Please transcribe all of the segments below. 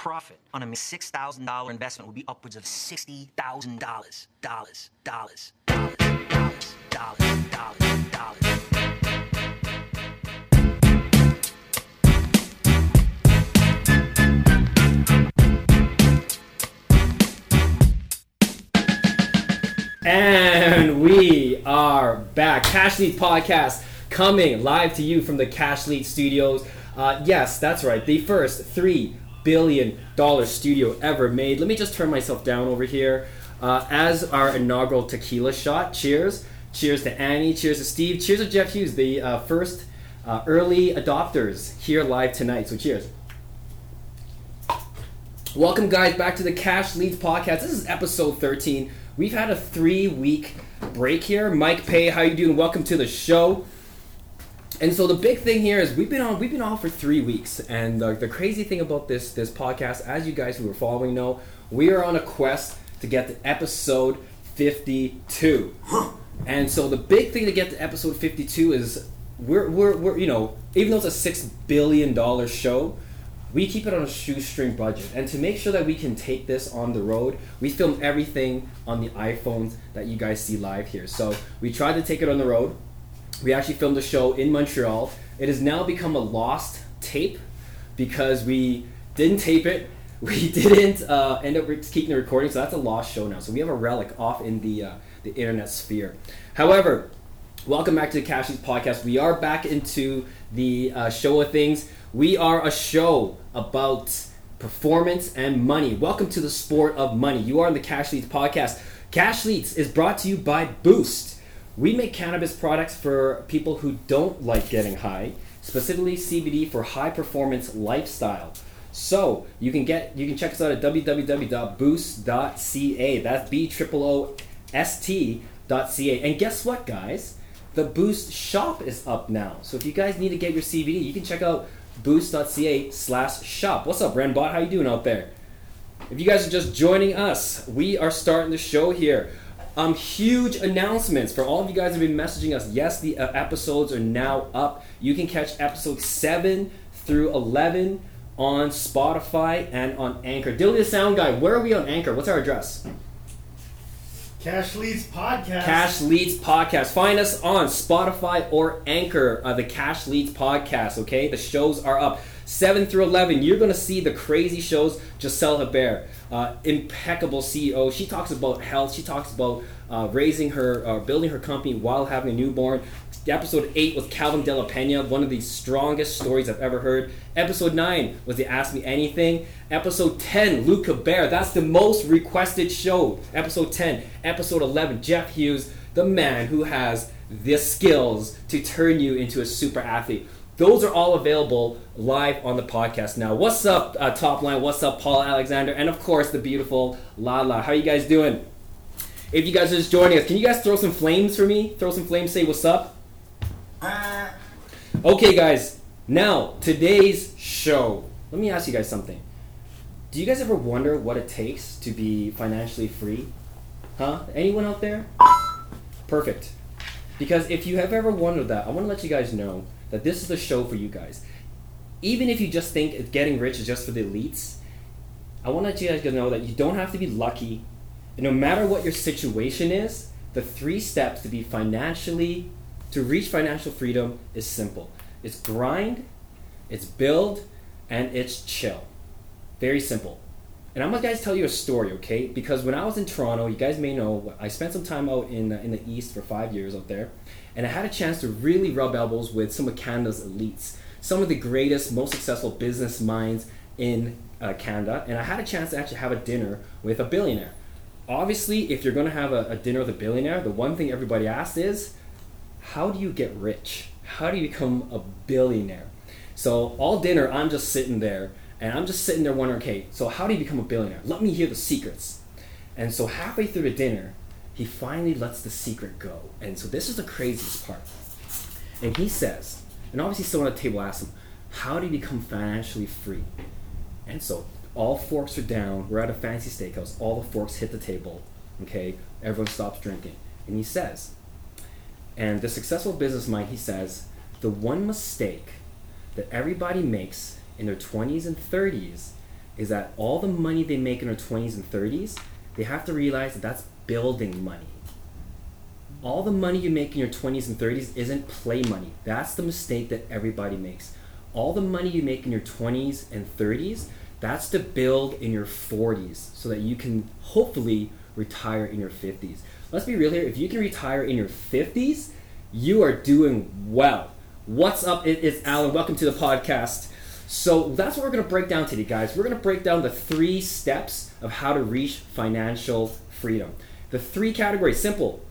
profit on a $6,000 investment would be upwards of 60,000. Dollars, dollars, dollars, dollars, dollars, dollars, dollars. And we are back. Cash Lead Podcast coming live to you from the Cash Lead Studios. Uh, yes, that's right. The first $3 billion studio ever made. Let me just turn myself down over here. Uh, as our inaugural tequila shot, cheers. Cheers to Annie. Cheers to Steve. Cheers to Jeff Hughes, the uh, first uh, early adopters here live tonight. So cheers. Welcome, guys, back to the Cash Leads podcast. This is episode 13. We've had a three-week break here. Mike Pay, how you doing? Welcome to the show. And so the big thing here is we've been on we've been on for three weeks, and the, the crazy thing about this this podcast, as you guys who are following know, we are on a quest to get to episode 52. And so the big thing to get to episode 52 is we're, we're, we're you know even though it's a six billion dollar show, we keep it on a shoestring budget. And to make sure that we can take this on the road, we film everything on the iPhones that you guys see live here. So we tried to take it on the road. We actually filmed a show in Montreal. It has now become a lost tape because we didn't tape it. We didn't uh, end up keeping the recording, so that's a lost show now. So we have a relic off in the uh, the internet sphere. However, welcome back to the Cash Leads podcast. We are back into the uh, show of things. We are a show about performance and money. Welcome to the sport of money. You are on the Cash Leads podcast. Cash Leads is brought to you by Boost. We make cannabis products for people who don't like getting high, specifically CBD for high performance lifestyle. So you can get you can check us out at www.boost.ca. That's B triple O S T dot ca. And guess what, guys? The Boost shop is up now. So if you guys need to get your CBD, you can check out boost.ca slash shop. What's up, Renbot? How you doing out there? If you guys are just joining us, we are starting the show here. Um, huge announcements for all of you guys have been messaging us. Yes, the uh, episodes are now up. You can catch episode 7 through 11 on Spotify and on Anchor. Dilly the Sound Guy, where are we on Anchor? What's our address? Cash Leads Podcast. Cash Leads Podcast. Find us on Spotify or Anchor, uh, the Cash Leads Podcast, okay? The shows are up. 7 through 11, you're going to see the crazy shows. Giselle Hebert, uh, impeccable CEO. She talks about health. She talks about uh, raising her, uh, building her company while having a newborn. Episode 8 was Calvin De La Pena, one of the strongest stories I've ever heard. Episode 9 was the Ask Me Anything. Episode 10, Luca Bear. That's the most requested show. Episode 10. Episode 11, Jeff Hughes, the man who has the skills to turn you into a super athlete. Those are all available live on the podcast now. What's up, uh, Top Line? What's up, Paul Alexander? And of course, the beautiful Lala. How you guys doing? If you guys are just joining us, can you guys throw some flames for me? Throw some flames, say what's up. Okay, guys. Now, today's show. Let me ask you guys something. Do you guys ever wonder what it takes to be financially free? Huh? Anyone out there? Perfect. Because if you have ever wondered that, I want to let you guys know that this is the show for you guys. Even if you just think getting rich is just for the elites, I want to let you guys know that you don't have to be lucky. And no matter what your situation is, the three steps to be financially, to reach financial freedom is simple. It's grind, it's build, and it's chill. Very simple. And I'm gonna guys tell you a story, okay? Because when I was in Toronto, you guys may know I spent some time out in in the east for five years out there, and I had a chance to really rub elbows with some of Canada's elites, some of the greatest, most successful business minds in uh, Canada, and I had a chance to actually have a dinner with a billionaire. Obviously, if you're gonna have a, a dinner with a billionaire, the one thing everybody asks is, how do you get rich? How do you become a billionaire? So all dinner, I'm just sitting there, and I'm just sitting there wondering, okay, so how do you become a billionaire? Let me hear the secrets. And so halfway through the dinner, he finally lets the secret go. And so this is the craziest part. And he says, and obviously someone at the table asks him, how do you become financially free? And so all forks are down. We're at a fancy steakhouse. All the forks hit the table. Okay, everyone stops drinking. And he says, and the successful business mind, he says, the one mistake that everybody makes in their 20s and 30s is that all the money they make in their 20s and 30s, they have to realize that that's building money. All the money you make in your 20s and 30s isn't play money. That's the mistake that everybody makes. All the money you make in your 20s and 30s, that's to build in your 40s so that you can hopefully retire in your 50s. Let's be real here. If you can retire in your 50s, you are doing well. What's up? It is Alan. Welcome to the podcast. So that's what we're going to break down today, guys. We're going to break down the three steps of how to reach financial freedom. The three categories simple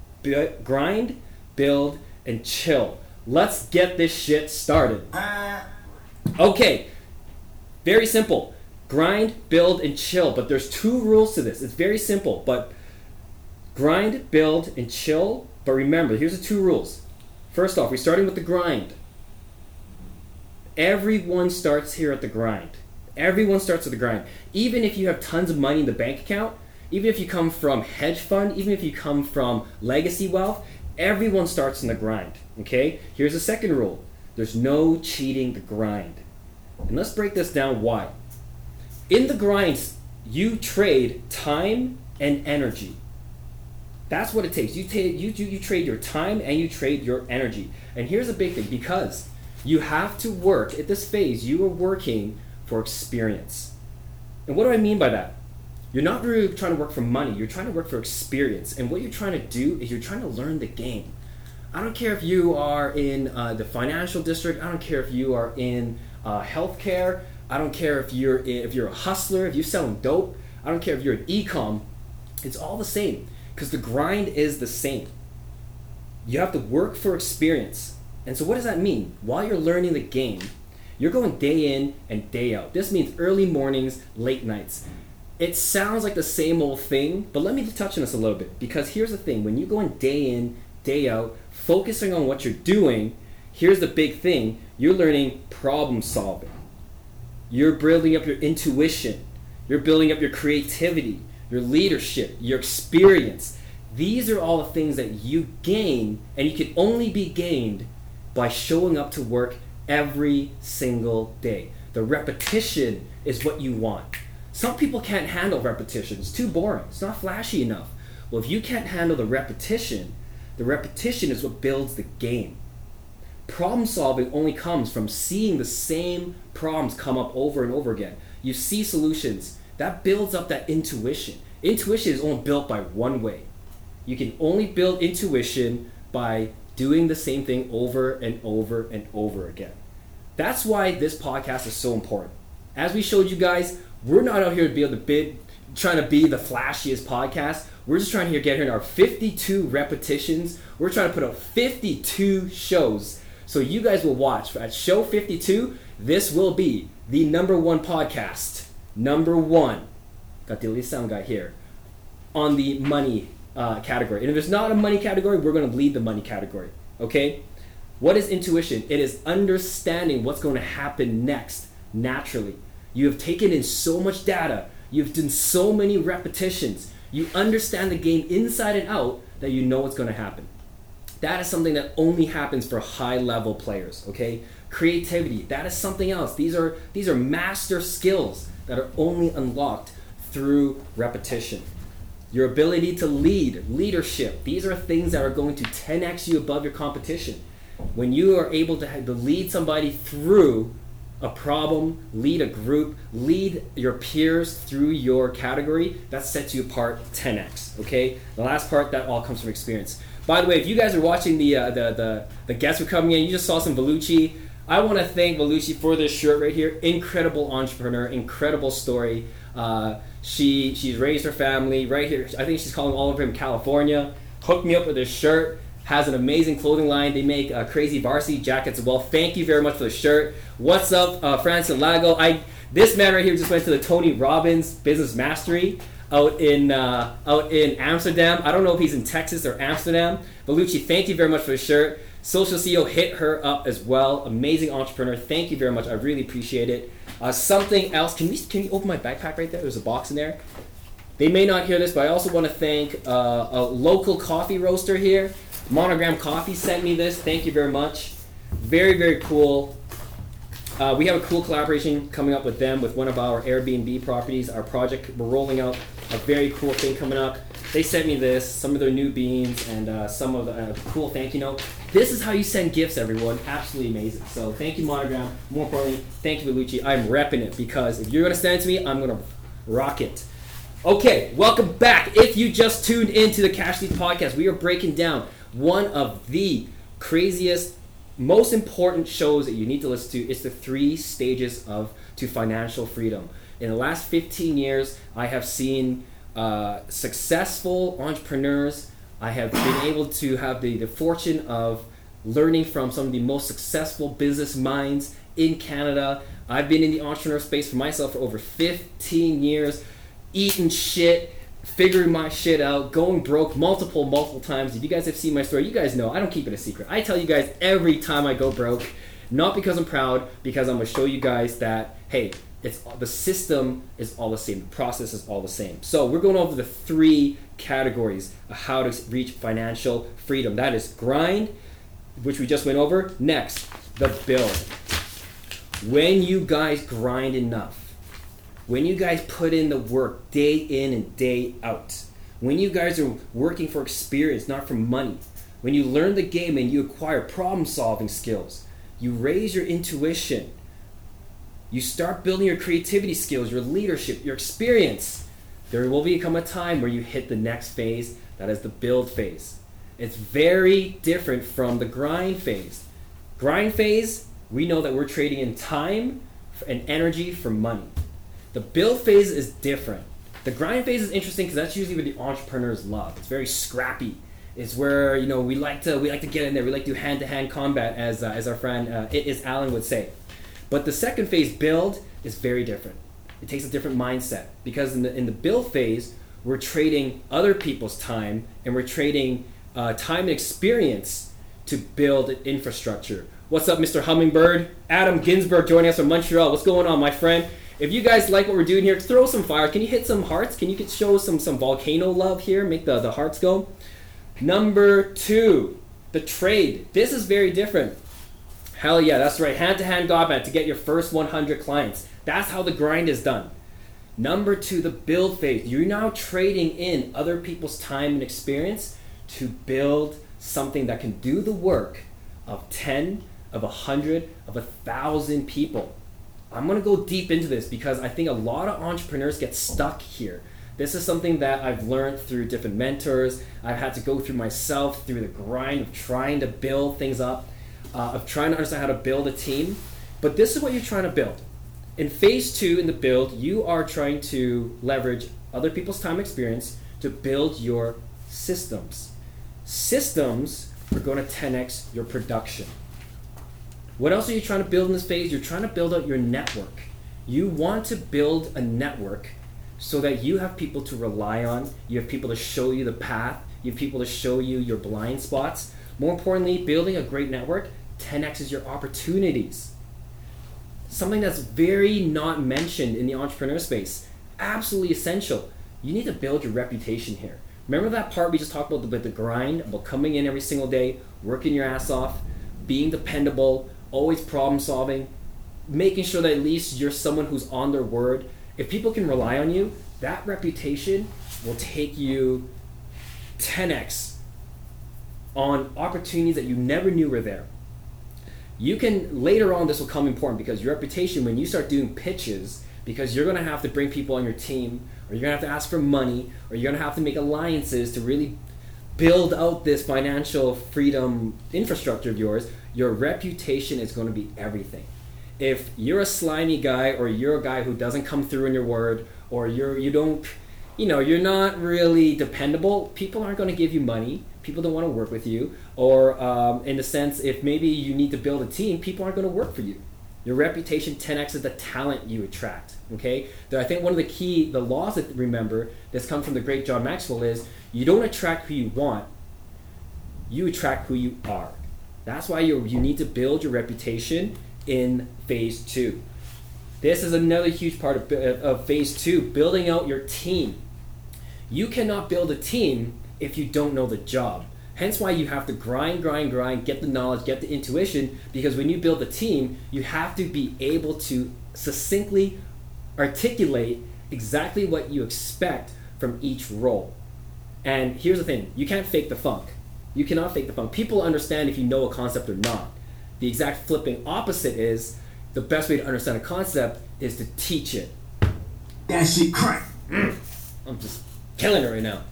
grind, build, and chill. Let's get this shit started. Okay, very simple. Grind, build, and chill. But there's two rules to this. It's very simple, but grind, build, and chill. But remember, here's the two rules. First off, we're starting with the grind. Everyone starts here at the grind. Everyone starts at the grind. Even if you have tons of money in the bank account, even if you come from hedge fund, even if you come from legacy wealth, everyone starts in the grind. Okay? Here's the second rule. There's no cheating the grind. And let's break this down why. In the grinds, you trade time and energy. That's what it takes. You, ta- you, you, you trade your time and you trade your energy. And here's a big thing because you have to work at this phase, you are working for experience. And what do I mean by that? You're not really trying to work for money, you're trying to work for experience. And what you're trying to do is you're trying to learn the game. I don't care if you are in uh, the financial district, I don't care if you are in uh, healthcare, I don't care if you're if you're a hustler, if you're selling dope, I don't care if you're an e-com. It's all the same because the grind is the same. You have to work for experience. And so what does that mean? While you're learning the game, you're going day in and day out. This means early mornings, late nights. It sounds like the same old thing, but let me touch on this a little bit because here's the thing, when you're going day in, day out, focusing on what you're doing, here's the big thing, you're learning problem solving you're building up your intuition. You're building up your creativity, your leadership, your experience. These are all the things that you gain, and you can only be gained by showing up to work every single day. The repetition is what you want. Some people can't handle repetition, it's too boring, it's not flashy enough. Well, if you can't handle the repetition, the repetition is what builds the game problem solving only comes from seeing the same problems come up over and over again. You see solutions. That builds up that intuition. Intuition is only built by one way. You can only build intuition by doing the same thing over and over and over again. That's why this podcast is so important. As we showed you guys, we're not out here to be able to bid, trying to be the flashiest podcast. We're just trying to get here in our 52 repetitions. We're trying to put out 52 shows so you guys will watch at show 52. This will be the number one podcast. Number one. Got the elite sound guy here. On the money uh, category. And if it's not a money category, we're going to lead the money category. Okay? What is intuition? It is understanding what's going to happen next naturally. You have taken in so much data, you've done so many repetitions, you understand the game inside and out that you know what's going to happen. That is something that only happens for high level players, okay? Creativity, that is something else. These are these are master skills that are only unlocked through repetition. Your ability to lead, leadership, these are things that are going to 10x you above your competition. When you are able to, to lead somebody through a problem, lead a group, lead your peers through your category, that sets you apart 10x. Okay? The last part, that all comes from experience. By the way, if you guys are watching the uh, the, the the guests who are coming in, you just saw some Vellucci. I want to thank Vellucci for this shirt right here. Incredible entrepreneur, incredible story. Uh, she she's raised her family right here. I think she's calling all of him California. Hooked me up with this shirt. Has an amazing clothing line. They make uh, crazy varsity jackets as well. Thank you very much for the shirt. What's up, uh, Francis Lago? I this man right here just went to the Tony Robbins Business Mastery out in uh, out in Amsterdam. I don't know if he's in Texas or Amsterdam. Vellucci, thank you very much for the shirt. Social CEO hit her up as well. Amazing entrepreneur. Thank you very much. I really appreciate it. Uh, something else. Can we can you open my backpack right there? There's a box in there. They may not hear this, but I also want to thank uh, a local coffee roaster here. Monogram Coffee sent me this. Thank you very much. Very very cool. Uh, we have a cool collaboration coming up with them with one of our Airbnb properties. Our project, we're rolling out a very cool thing coming up. They sent me this, some of their new beans, and uh, some of the uh, cool thank you note. This is how you send gifts, everyone. Absolutely amazing. So thank you, Monogram. More importantly, thank you, Bellucci. I'm repping it because if you're gonna send it to me, I'm gonna rock it. Okay, welcome back. If you just tuned into the Cash Leads podcast, we are breaking down one of the craziest, most important shows that you need to listen to. is the three stages of to financial freedom. In the last 15 years, I have seen uh, successful entrepreneurs. I have been able to have the, the fortune of learning from some of the most successful business minds in Canada. I've been in the entrepreneur space for myself for over 15 years, eating shit, figuring my shit out, going broke multiple, multiple times. If you guys have seen my story, you guys know I don't keep it a secret. I tell you guys every time I go broke, not because I'm proud, because I'm gonna show you guys that hey, it's the system is all the same, the process is all the same. So we're going over the three categories of how to reach financial freedom. That is grind, which we just went over. Next, the build. When you guys grind enough, when you guys put in the work day in and day out, when you guys are working for experience, not for money, when you learn the game and you acquire problem solving skills, you raise your intuition, you start building your creativity skills, your leadership, your experience, there will become a time where you hit the next phase, that is the build phase. It's very different from the grind phase. Grind phase, we know that we're trading in time and energy for money. The build phase is different. The grind phase is interesting because that's usually what the entrepreneurs love. It's very scrappy. It's where you know we like to we like to get in there. We like to do hand to hand combat, as uh, as our friend uh, it is Alan would say. But the second phase build is very different. It takes a different mindset because in the in the build phase we're trading other people's time and we're trading uh, time and experience to build infrastructure. What's up, Mr. Hummingbird? Adam Ginsberg joining us from Montreal. What's going on, my friend? If you guys like what we're doing here, throw some fire. Can you hit some hearts? Can you show some some volcano love here? Make the, the hearts go. Number two, the trade. This is very different. Hell yeah, that's right. Hand to hand Godman to get your first 100 clients. That's how the grind is done. Number two, the build phase. You're now trading in other people's time and experience to build something that can do the work of 10, of 100, of a 1,000 people. I'm gonna go deep into this because I think a lot of entrepreneurs get stuck here. This is something that I've learned through different mentors. I've had to go through myself through the grind of trying to build things up, uh, of trying to understand how to build a team. But this is what you're trying to build. In phase two in the build, you are trying to leverage other people's time experience to build your systems. Systems are going to 10x your production. What else are you trying to build in this phase? You're trying to build out your network. You want to build a network so that you have people to rely on, you have people to show you the path, you have people to show you your blind spots. More importantly, building a great network 10x is your opportunities. Something that's very not mentioned in the entrepreneur space, absolutely essential. You need to build your reputation here. Remember that part we just talked about the, the grind, about coming in every single day, working your ass off, being dependable, always problem solving, making sure that at least you're someone who's on their word. If people can rely on you, that reputation will take you 10x on opportunities that you never knew were there. You can later on this will come important because your reputation when you start doing pitches because you're going to have to bring people on your team or you're going to have to ask for money or you're going to have to make alliances to really build out this financial freedom infrastructure of yours, your reputation is going to be everything. If you're a slimy guy or you're a guy who doesn't come through in your word or you're you don't you know, you're not really dependable, people aren't going to give you money. People don't want to work with you. Or, um, in the sense, if maybe you need to build a team, people aren't going to work for you. Your reputation 10x is the talent you attract. Okay, I think one of the key, the laws that remember that's come from the great John Maxwell is you don't attract who you want, you attract who you are. That's why you you need to build your reputation in phase two. This is another huge part of, of phase two, building out your team. You cannot build a team if you don't know the job. Hence why you have to grind, grind, grind, get the knowledge, get the intuition, because when you build a team, you have to be able to succinctly articulate exactly what you expect from each role. And here's the thing you can't fake the funk. You cannot fake the funk. People understand if you know a concept or not. The exact flipping opposite is the best way to understand a concept is to teach it. That shit crack. Mm. I'm just killing it right now.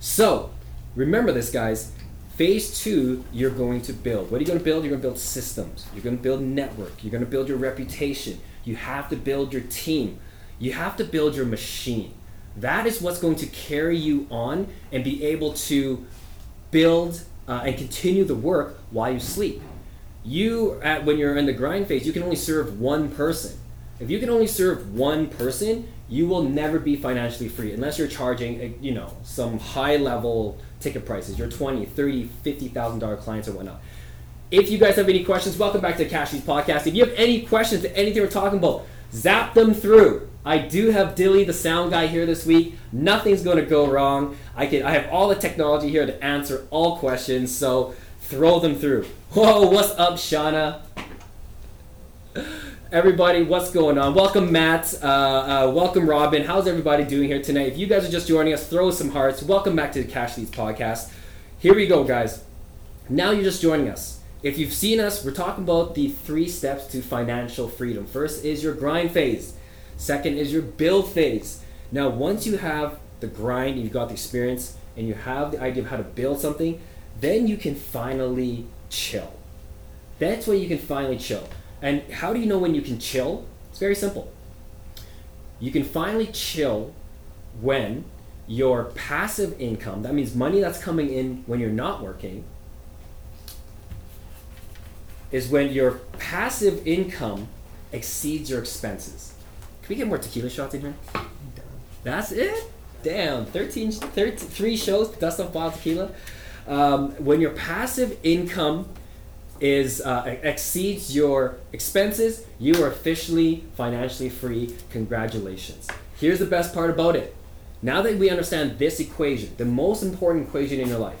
So, remember this, guys. Phase two, you're going to build. What are you going to build? You're going to build systems. You're going to build network. You're going to build your reputation. You have to build your team. You have to build your machine. That is what's going to carry you on and be able to build uh, and continue the work while you sleep. You, at, when you're in the grind phase, you can only serve one person. If you can only serve one person, you will never be financially free unless you're charging, uh, you know, some high level ticket prices, your 20, 30, 50,000 dollar clients or whatnot. If you guys have any questions, welcome back to the Cash Leads podcast. If you have any questions to anything we're talking about, zap them through. I do have Dilly, the sound guy, here this week. Nothing's going to go wrong. I can I have all the technology here to answer all questions, so throw them through. Whoa, what's up, Shauna? Everybody, what's going on? Welcome, Matt. Uh, uh, welcome, Robin. How's everybody doing here tonight? If you guys are just joining us, throw some hearts. Welcome back to the Cash Leads podcast. Here we go, guys. Now you're just joining us. If you've seen us, we're talking about the three steps to financial freedom. First is your grind phase. Second is your build phase. Now, once you have the grind, you've got the experience, and you have the idea of how to build something, then you can finally chill. That's when you can finally chill. And how do you know when you can chill? It's very simple. You can finally chill when your passive income, that means money that's coming in when you're not working, is when your passive income exceeds your expenses. Can we get more tequila shots in here? That's it? Damn, 13, 13 three shows, dust off bottle tequila. Um, when your passive income is uh, exceeds your expenses, you are officially financially free. Congratulations. Here's the best part about it. Now that we understand this equation, the most important equation in your life,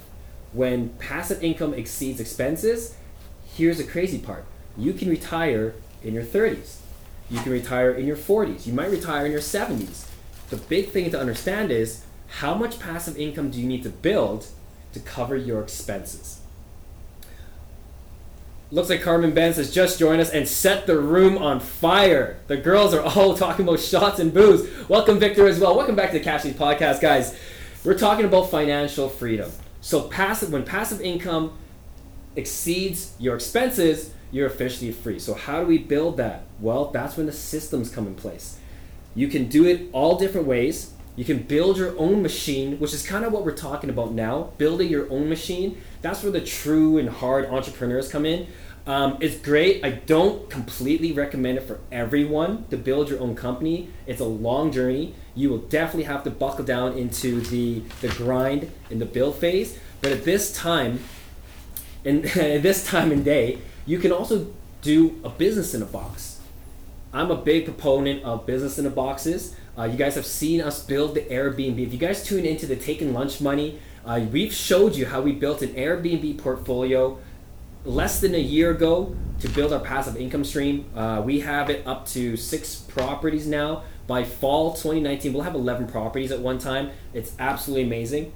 when passive income exceeds expenses, here's the crazy part. You can retire in your 30s. You can retire in your 40s. You might retire in your 70s. The big thing to understand is how much passive income do you need to build to cover your expenses? Looks like Carmen Benz has just joined us and set the room on fire. The girls are all talking about shots and booze. Welcome, Victor, as well. Welcome back to the Cash Leads Podcast, guys. We're talking about financial freedom. So, passive when passive income exceeds your expenses, you're officially free. So, how do we build that? Well, that's when the systems come in place. You can do it all different ways. You can build your own machine, which is kind of what we're talking about now. Building your own machine. That's where the true and hard entrepreneurs come in. Um, it's great. I don't completely recommend it for everyone to build your own company. It's a long journey. You will definitely have to buckle down into the the grind in the build phase. But at this time, in this time and day, you can also do a business in a box. I'm a big proponent of business in a boxes. Uh, you guys have seen us build the Airbnb. If you guys tune into the Taking Lunch Money, uh, we've showed you how we built an Airbnb portfolio less than a year ago to build our passive income stream. Uh, we have it up to six properties now. By fall 2019, we'll have 11 properties at one time. It's absolutely amazing.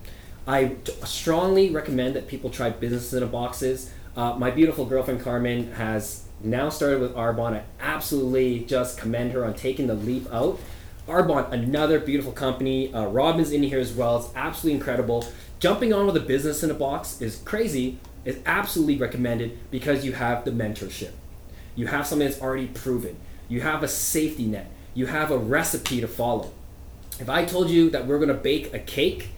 I strongly recommend that people try business in a boxes. Uh, my beautiful girlfriend Carmen has now started with Arbonne. I absolutely just commend her on taking the leap out. Arbonne, another beautiful company. Uh, Robin's in here as well. It's absolutely incredible. Jumping on with a business in a box is crazy, is absolutely recommended because you have the mentorship. You have something that's already proven. You have a safety net. You have a recipe to follow. If I told you that we're going to bake a cake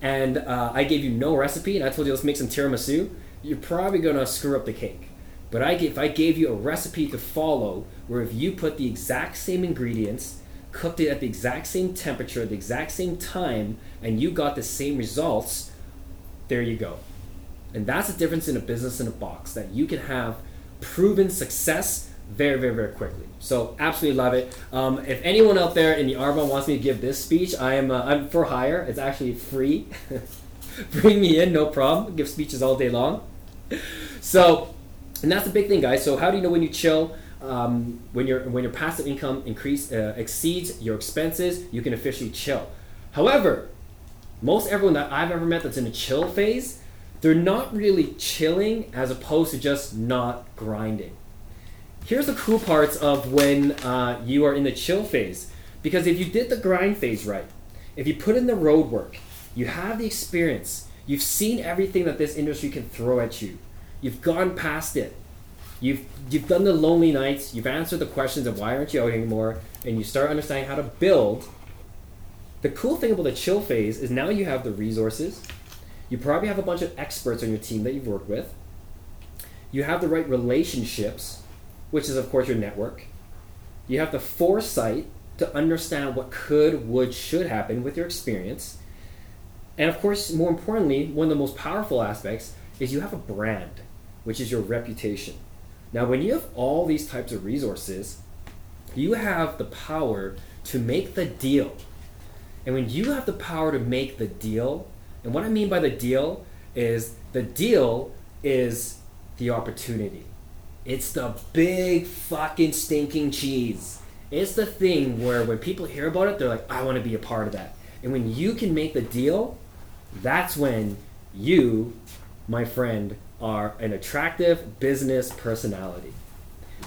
and uh, I gave you no recipe and I told you let's make some tiramisu, you're probably to screw up the cake. But I, if I gave you a recipe to follow where if you put the exact same ingredients, cooked it at the exact same temperature, the exact same time, and you got the same results, there you go. And that's the difference in a business in a box that you can have proven success very, very, very quickly. So absolutely love it. Um, if anyone out there in the Arbonne wants me to give this speech, I am uh, I'm for hire. It's actually free. bring me in, no problem. Give speeches all day long. So, and that's the big thing, guys. So, how do you know when you chill? Um, when your when your passive income increase uh, exceeds your expenses, you can officially chill. However, most everyone that I've ever met that's in a chill phase, they're not really chilling as opposed to just not grinding. Here's the cool parts of when uh, you are in the chill phase. Because if you did the grind phase right, if you put in the road work, you have the experience, you've seen everything that this industry can throw at you, you've gone past it, you've, you've done the lonely nights, you've answered the questions of why aren't you out anymore, and you start understanding how to build. The cool thing about the chill phase is now you have the resources, you probably have a bunch of experts on your team that you've worked with, you have the right relationships, which is, of course, your network, you have the foresight to understand what could, would, should happen with your experience. And of course, more importantly, one of the most powerful aspects is you have a brand, which is your reputation. Now, when you have all these types of resources, you have the power to make the deal. And when you have the power to make the deal, and what I mean by the deal is the deal is the opportunity. It's the big fucking stinking cheese. It's the thing where when people hear about it, they're like, I want to be a part of that. And when you can make the deal, that's when you, my friend, are an attractive business personality.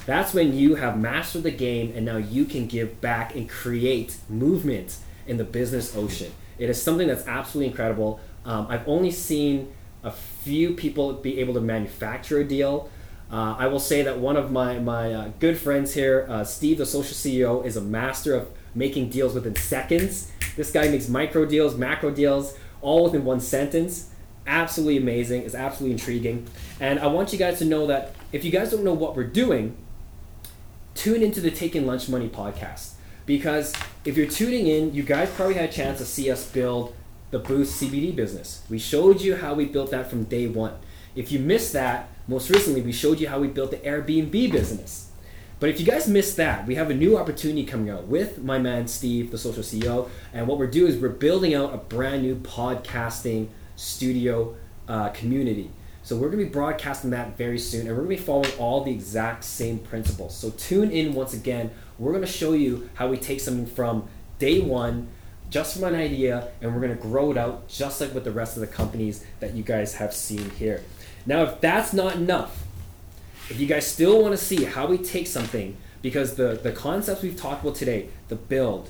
That's when you have mastered the game and now you can give back and create movement in the business ocean. It is something that's absolutely incredible. Um, I've only seen a few people be able to manufacture a deal. Uh, I will say that one of my, my uh, good friends here, uh, Steve, the social CEO, is a master of making deals within seconds. This guy makes micro deals, macro deals, all within one sentence. Absolutely amazing. It's absolutely intriguing. And I want you guys to know that if you guys don't know what we're doing, tune into the Taking Lunch Money podcast. Because if you're tuning in, you guys probably had a chance to see us build the Boost CBD business. We showed you how we built that from day one. If you missed that, most recently we showed you how we built the Airbnb business. But if you guys missed that, we have a new opportunity coming out with my man Steve, the social CEO. And what we're doing is we're building out a brand new podcasting studio uh, community. So we're going to be broadcasting that very soon, and we're going to be following all the exact same principles. So tune in once again. We're going to show you how we take something from day one, just from an idea, and we're going to grow it out, just like with the rest of the companies that you guys have seen here. Now, if that's not enough, if you guys still want to see how we take something, because the, the concepts we've talked about today, the build,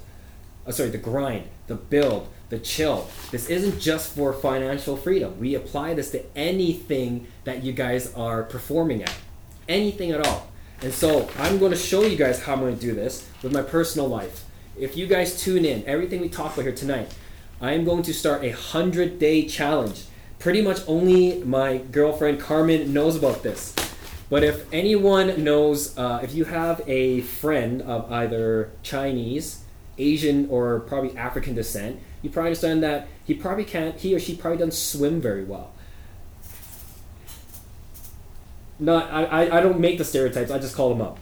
uh, sorry, the grind, the build, the chill, this isn't just for financial freedom. We apply this to anything that you guys are performing at, anything at all. And so I'm going to show you guys how I'm going to do this with my personal life. If you guys tune in, everything we talk about here tonight, I am going to start a 100 day challenge pretty much only my girlfriend Carmen knows about this. But if anyone knows, uh, if you have a friend of either Chinese, Asian, or probably African descent, you probably understand that he probably can't, he or she probably doesn't swim very well. Not, I, I, don't make the stereotypes, I just call them up.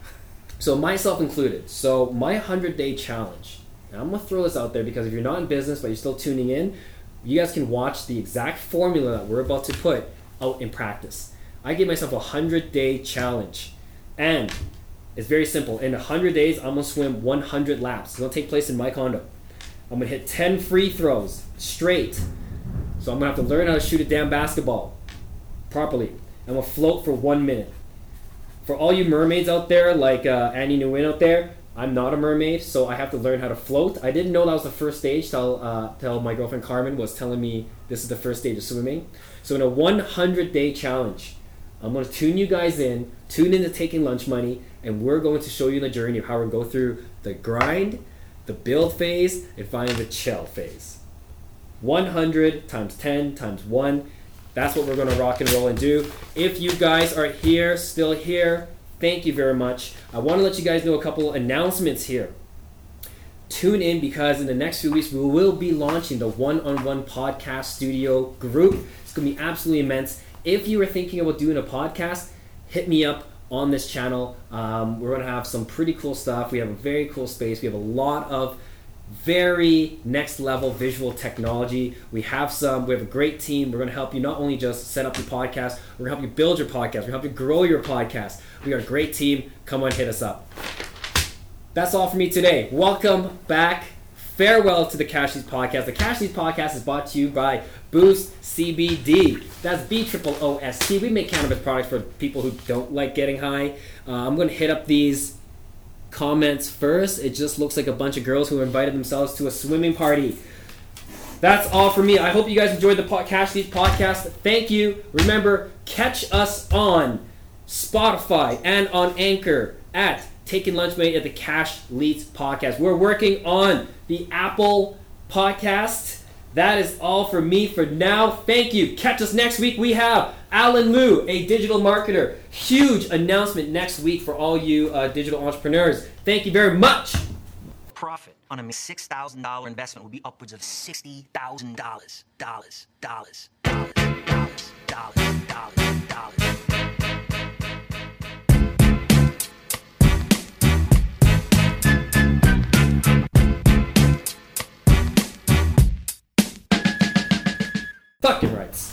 So, myself included. So, my 100 day challenge. I'm going to throw this out there because if you're not in business but you're still tuning in, you guys can watch the exact formula that we're about to put out in practice. I gave myself a 100 day challenge. And it's very simple. In 100 days, I'm going to swim 100 laps. It's going to take place in my condo. I'm going to hit 10 free throws straight. So I'm going to have to learn how to shoot a damn basketball properly. I'm going to float for one minute. For all you mermaids out there, like uh, Annie Nguyen out there, I'm not a mermaid, so I have to learn how to float. I didn't know that was the first stage till, uh, till my girlfriend Carmen was telling me this is the first stage of swimming. So in a 100 day challenge, I'm going to tune you guys in, tune into Taking Lunch Money, and we're going to show you the journey of how to go through the grind, the build phase, and finally the chill phase. 100 times 10 times 1. That's what we're going to rock and roll and do. If you guys are here, still here, Thank you very much. I want to let you guys know a couple announcements here. Tune in because in the next few weeks we will be launching the one on one podcast studio group. It's going to be absolutely immense. If you are thinking about doing a podcast, hit me up on this channel. Um, we're going to have some pretty cool stuff. We have a very cool space. We have a lot of very next level visual technology. We have some, we have a great team. We're going to help you not only just set up your podcast, we're going to help you build your podcast, we're going to help you grow your podcast. We are a great team. Come on, hit us up. That's all for me today. Welcome back. Farewell to the Cash Leads Podcast. The Cash Leads Podcast is brought to you by Boost CBD. That's B triple O S T. We make cannabis products for people who don't like getting high. Uh, I'm going to hit up these comments first. It just looks like a bunch of girls who invited themselves to a swimming party. That's all for me. I hope you guys enjoyed the Cash Leads podcast. Thank you. Remember, catch us on Spotify and on Anchor at Taking Lunch Mate at the Cash Leads podcast. We're working on the Apple podcast. That is all for me for now. Thank you. Catch us next week. We have Alan Liu, a digital marketer. Huge announcement next week for all you uh, digital entrepreneurs. Thank you very much. Profit on a $6,000 investment would be upwards of $60,000. Dollars, dollars, dollars, dollars, dollars, dollars, Fucking rights.